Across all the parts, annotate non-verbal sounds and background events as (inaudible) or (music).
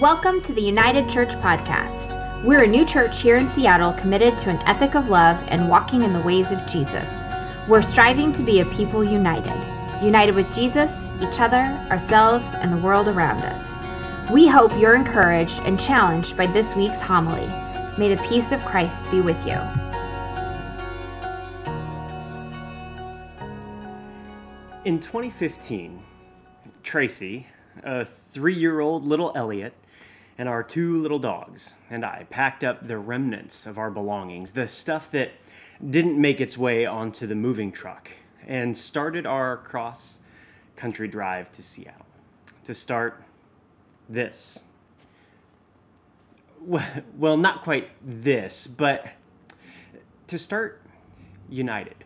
Welcome to the United Church Podcast. We're a new church here in Seattle committed to an ethic of love and walking in the ways of Jesus. We're striving to be a people united, united with Jesus, each other, ourselves, and the world around us. We hope you're encouraged and challenged by this week's homily. May the peace of Christ be with you. In 2015, Tracy, a three year old little Elliot, and our two little dogs and I packed up the remnants of our belongings, the stuff that didn't make its way onto the moving truck, and started our cross country drive to Seattle to start this. (laughs) Well, not quite this, but to start United.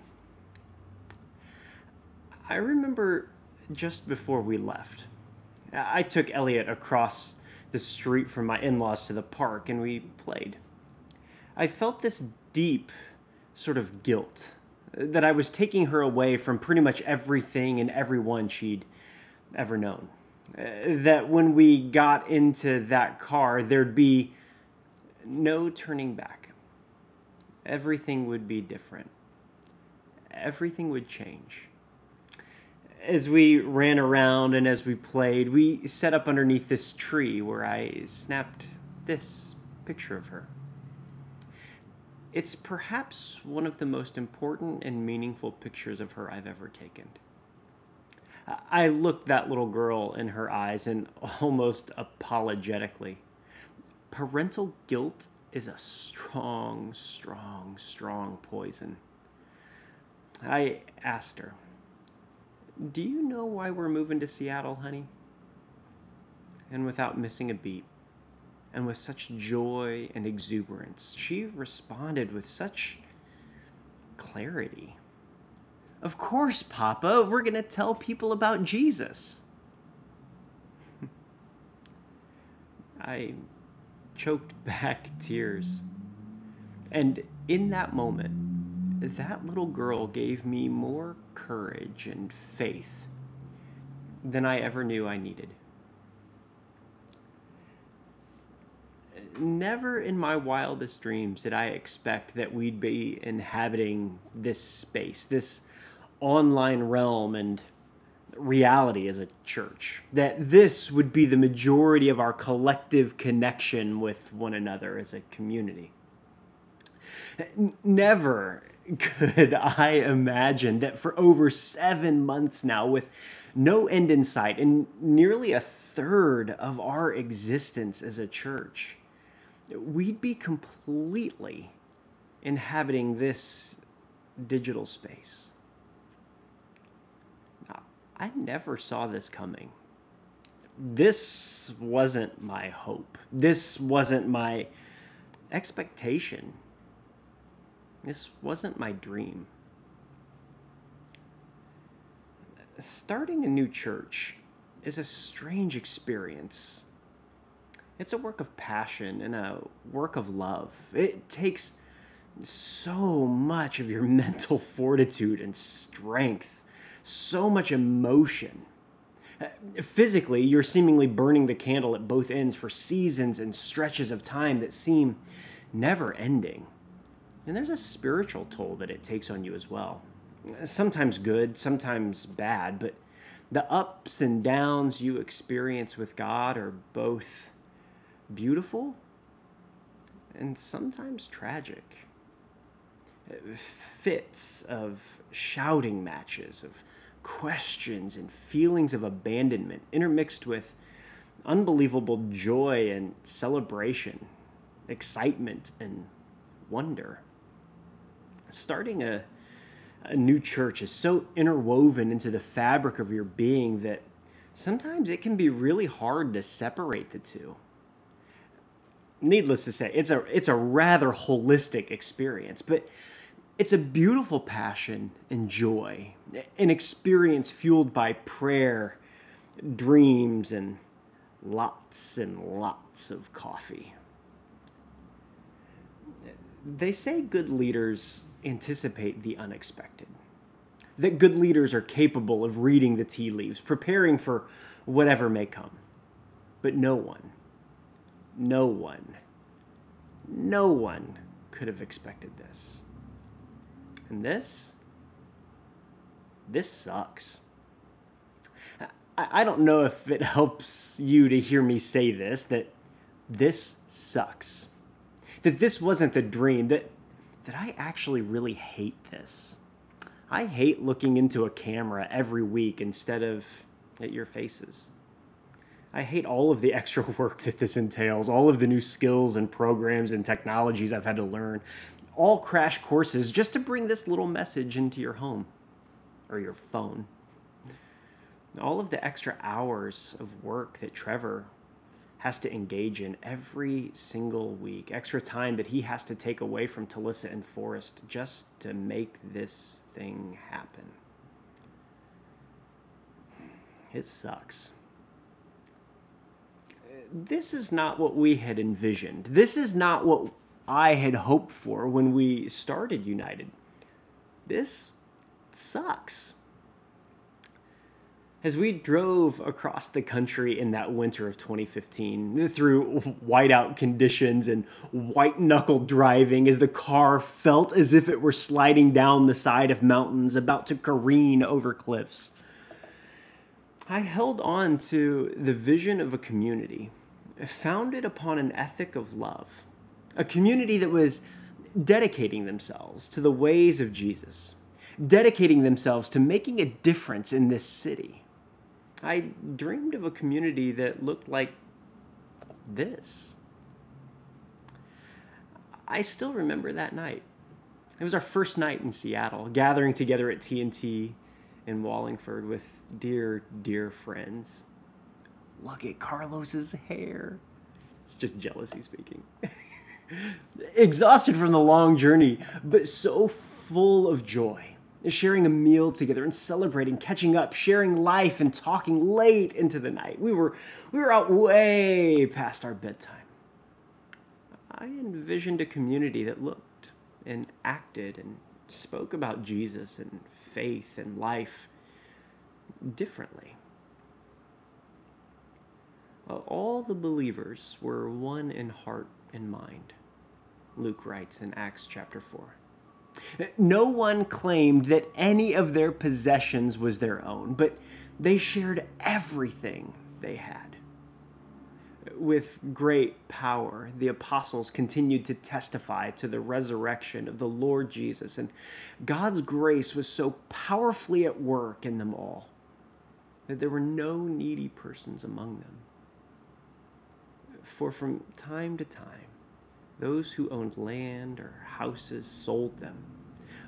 I remember just before we left, I took Elliot across the street from my in laws to the park and we played. I felt this deep sort of guilt that I was taking her away from pretty much everything and everyone she'd ever known. Uh, that when we got into that car, there'd be no turning back. Everything would be different. Everything would change as we ran around and as we played, we set up underneath this tree where I snapped this picture of her. It's perhaps one of the most important and meaningful pictures of her I've ever taken. I looked that little girl in her eyes and (laughs) almost apologetically. Parental guilt is a strong, strong, strong poison. I asked her, do you know why we're moving to Seattle, honey? And without missing a beat, and with such joy and exuberance, she responded with such clarity. Of course, Papa, we're going to tell people about Jesus. (laughs) I choked back tears. And in that moment, that little girl gave me more courage and faith than I ever knew I needed. Never in my wildest dreams did I expect that we'd be inhabiting this space, this online realm and reality as a church. That this would be the majority of our collective connection with one another as a community. Never could I imagine that for over seven months now, with no end in sight and nearly a third of our existence as a church, we'd be completely inhabiting this digital space. I never saw this coming. This wasn't my hope. This wasn't my expectation. This wasn't my dream. Starting a new church is a strange experience. It's a work of passion and a work of love. It takes so much of your (laughs) mental fortitude and strength, so much emotion. Physically, you're seemingly burning the candle at both ends for seasons and stretches of time that seem never ending. And there's a spiritual toll that it takes on you as well. Sometimes good, sometimes bad, but the ups and downs you experience with God are both beautiful and sometimes tragic. Fits of shouting matches, of questions and feelings of abandonment intermixed with unbelievable joy and celebration, excitement and wonder starting a, a new church is so interwoven into the fabric of your being that sometimes it can be really hard to separate the two. Needless to say, it's a it's a rather holistic experience, but it's a beautiful passion and joy, an experience fueled by prayer, dreams, and lots and lots of coffee. They say good leaders anticipate the unexpected. That good leaders are capable of reading the tea leaves, preparing for whatever may come. But no one, no one, no one could have expected this. And this, this sucks. I, don't know if it helps you to hear me say this, that this sucks. That this wasn't the dream, that, that I actually really hate this. I hate looking into a camera every week instead of at your faces. I hate all of the (laughs) extra work that this entails, all of the new skills and programs and technologies I've had to learn, all crash courses just to bring this little message into your home or your phone. All of the extra hours of work that Trevor has to engage in every single week, extra time that he has to take away from Talissa and Forrest just to make this thing happen. It sucks. This is not what we had envisioned. This is not what I had hoped for when we started United. This sucks. As we drove across the country in that winter of 2015 through whiteout conditions and white knuckle driving, as the car felt as if it were sliding down the side of mountains, about to careen over cliffs, I held on to the vision of a community founded upon an ethic of love, a community that was dedicating themselves to the ways of Jesus, dedicating themselves to making a difference in this city I dreamed of a community that looked like this. I still remember that night. It was our first night in Seattle, gathering together at TNT in Wallingford with dear, dear friends. Look at Carlos's hair. It's just jealousy speaking. (laughs) Exhausted from the long journey, but so full of joy sharing a meal together and celebrating, catching up, sharing life and talking late into the night. We were we were out way past our bedtime. I envisioned a community that looked and acted and spoke about Jesus and faith and life differently. Uh, all the believers were one in heart and mind, Luke writes in Acts chapter 4. No one claimed that any of their possessions was their own, but they shared everything they had. With great power, the apostles continued to testify to the resurrection of the Lord Jesus, and God's grace was so powerfully at work in them all that there were no needy persons among them. For from time to time, those who owned land or houses sold them,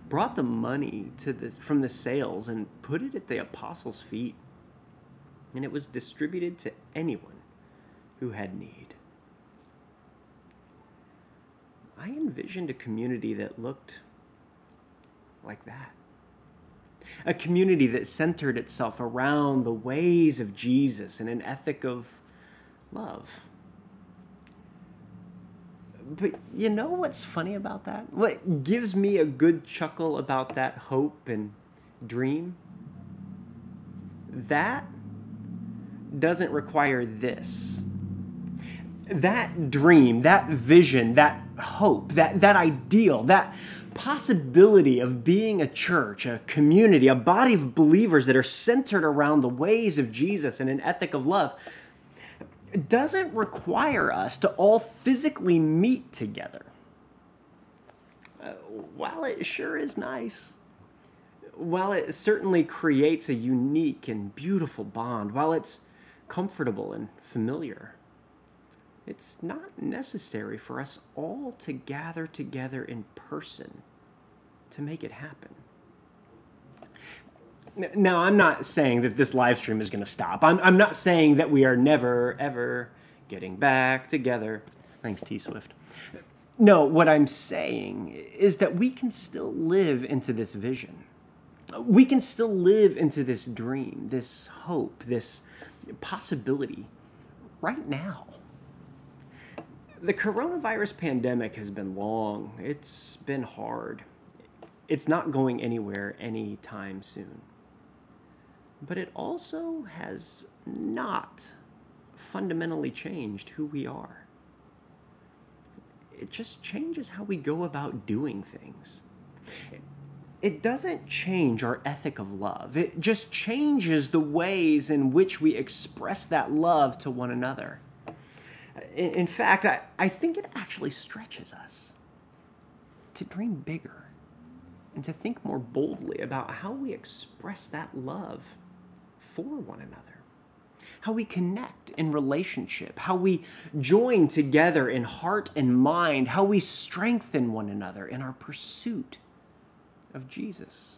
brought the money to the, from the sales and put it at the apostles' feet. And it was distributed to anyone who had need. I envisioned a community that looked like that. A community that centered itself around the ways of Jesus and an ethic of love but you know what's funny about that? What gives me a good chuckle about that hope and dream? That doesn't require this. That dream, that vision, that hope, that, that ideal, that possibility of being a church, a community, a body of believers that are centered around the ways of Jesus and an ethic of love doesn't require us to all physically meet together. Uh, while it sure is nice, while it certainly creates a unique and beautiful bond, while it's comfortable and familiar, it's not necessary for us all to gather together in person to make it happen. Now, I'm not saying that this live stream is going to stop. I'm, I'm not saying that we are never, ever getting back together. Thanks, T Swift. No, what I'm saying is that we can still live into this vision. We can still live into this dream, this hope, this possibility right now. The coronavirus pandemic has been long, it's been hard. It's not going anywhere anytime soon but it also has not fundamentally changed who we are. it just changes how we go about doing things. It doesn't change our ethic of love, it just changes the ways in which we express that love to one another. In fact, I, I think it actually stretches us to dream bigger and to think more boldly about how we express that love for one another. How we connect in relationship, how we join together in heart and mind, how we strengthen one another in our pursuit of Jesus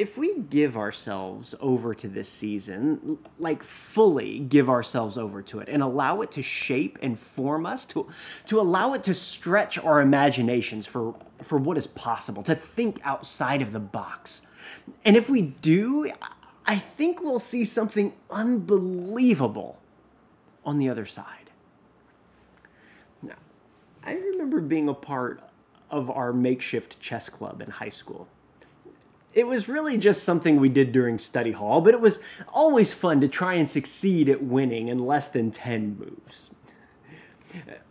if we give ourselves over to this season, like fully give ourselves over to it and allow it to shape and form us, to, to allow it to stretch our imaginations for, for what is possible, to think outside of the box. And if we do, I think we'll see something unbelievable on the other side. Now, I remember being a part of our makeshift chess club in high school it was really just something we did during study hall, but it was always fun to try and succeed at winning in less than 10 moves.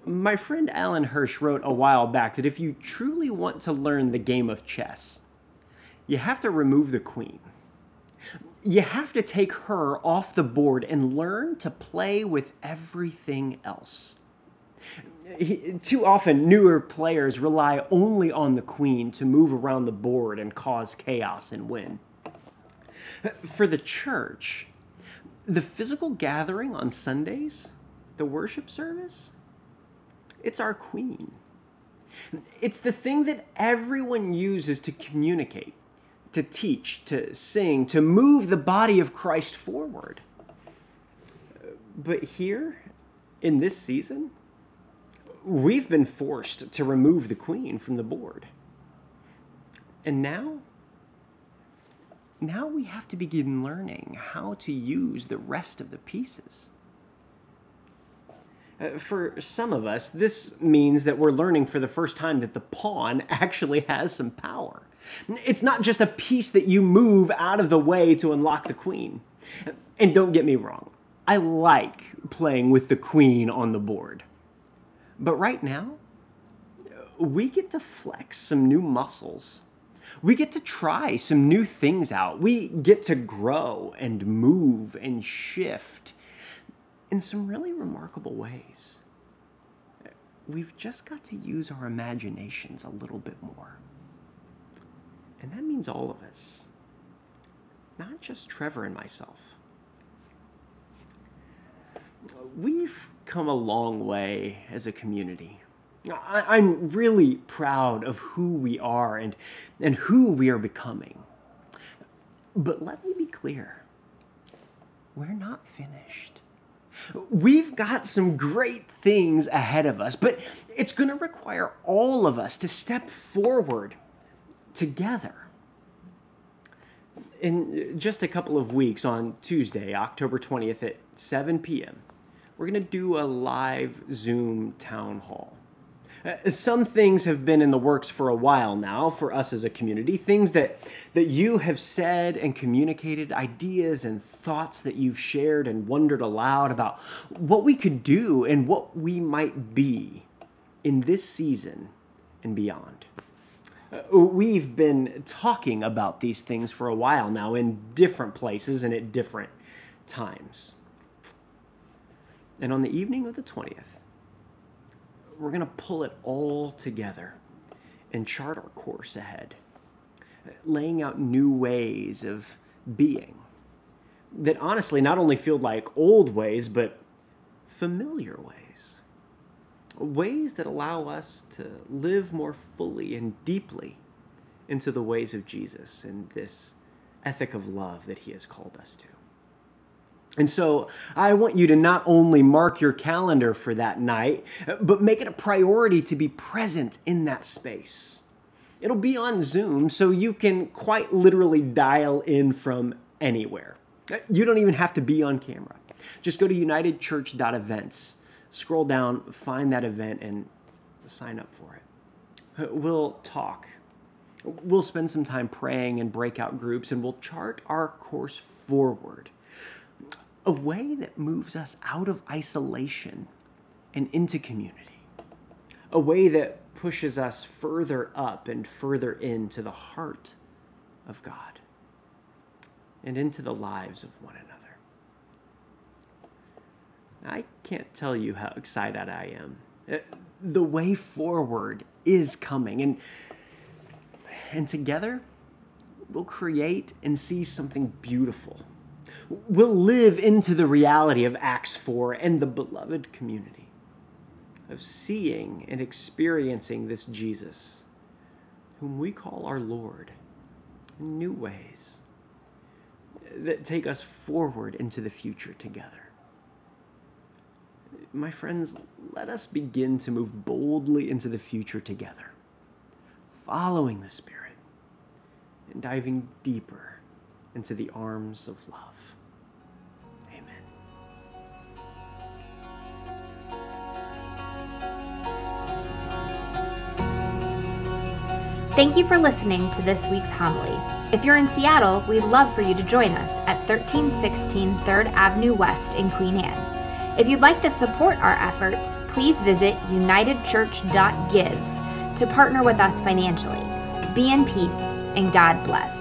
My friend Alan Hirsch wrote a while back that if you truly want to learn the game of chess, you have to remove the queen. You have to take her off the board and learn to play with everything else too often newer players rely only on the queen to move around the board and cause chaos and win. For the church, the physical gathering on Sundays, the worship service, it's our queen. It's the thing that everyone uses to communicate, to teach, to sing, to move the body of Christ forward. But here, in this season, we've been forced to remove the queen from the board. And now, now we have to begin learning how to use the rest of the pieces. Uh, for some of us, this means that we're learning for the first time that the pawn (laughs) actually has some power. It's not just a piece that you move out of the way to unlock the queen. And don't get me wrong, I like playing with the queen on the board. But right now, we get to flex some new muscles. We get to try some new things out. We get to grow and move and shift in some really remarkable ways. We've just got to use our imaginations a little bit more. And that means all of us, not just Trevor and myself. We've come a long way as a community. I, am really proud of who we are and, and who we are becoming. But let me be clear we're not finished. We've got some great things ahead of us, but it's going to require all of us to step forward together. In just a couple of weeks, on Tuesday, October 20th at 7 p.m., we're going to do a live Zoom town hall. Uh, some things have been in the works for a while now for us as a community. Things that, that you have said and communicated, ideas and thoughts that you've shared and wondered aloud about what we could do and what we might be in this season and beyond. We've been talking about these things for a while now in different places and at different times. And on the evening of the 20th, we're going to pull it all together and chart our course ahead, laying out new ways of being that honestly not only feel like old ways, but familiar ways. Ways that allow us to live more fully and deeply into the ways of Jesus and this ethic of love that he has called us to. And so I want you to not only mark your calendar for that night, but make it a priority to be present in that space. It'll be on Zoom, so you can quite literally dial in from anywhere. You don't even have to be on camera. Just go to unitedchurch.events, scroll down, find that event, and sign up for it. We'll talk. We'll spend some time praying in breakout groups, and we'll chart our course forward a way that moves us out of isolation and into community, a way that pushes us further up and further into the heart of God and into the lives of one another. I can't tell you how excited I am. Uh, the way forward is coming, and, and together we'll create and see something beautiful. We'll live into the reality of Acts 4 and the beloved community of seeing and experiencing this Jesus, whom we call our Lord, in new ways that take us forward into the future together. My friends, let us begin to move boldly into the future together, following the Spirit and diving deeper into the arms of love. Amen. Thank you for listening to this week's homily. If you're in Seattle, we'd love for you to join us at 1316 3rd Avenue West in Queen Anne. If you'd like to support our efforts, please visit unitedchurch.gives to partner with us financially. Be in peace and God bless.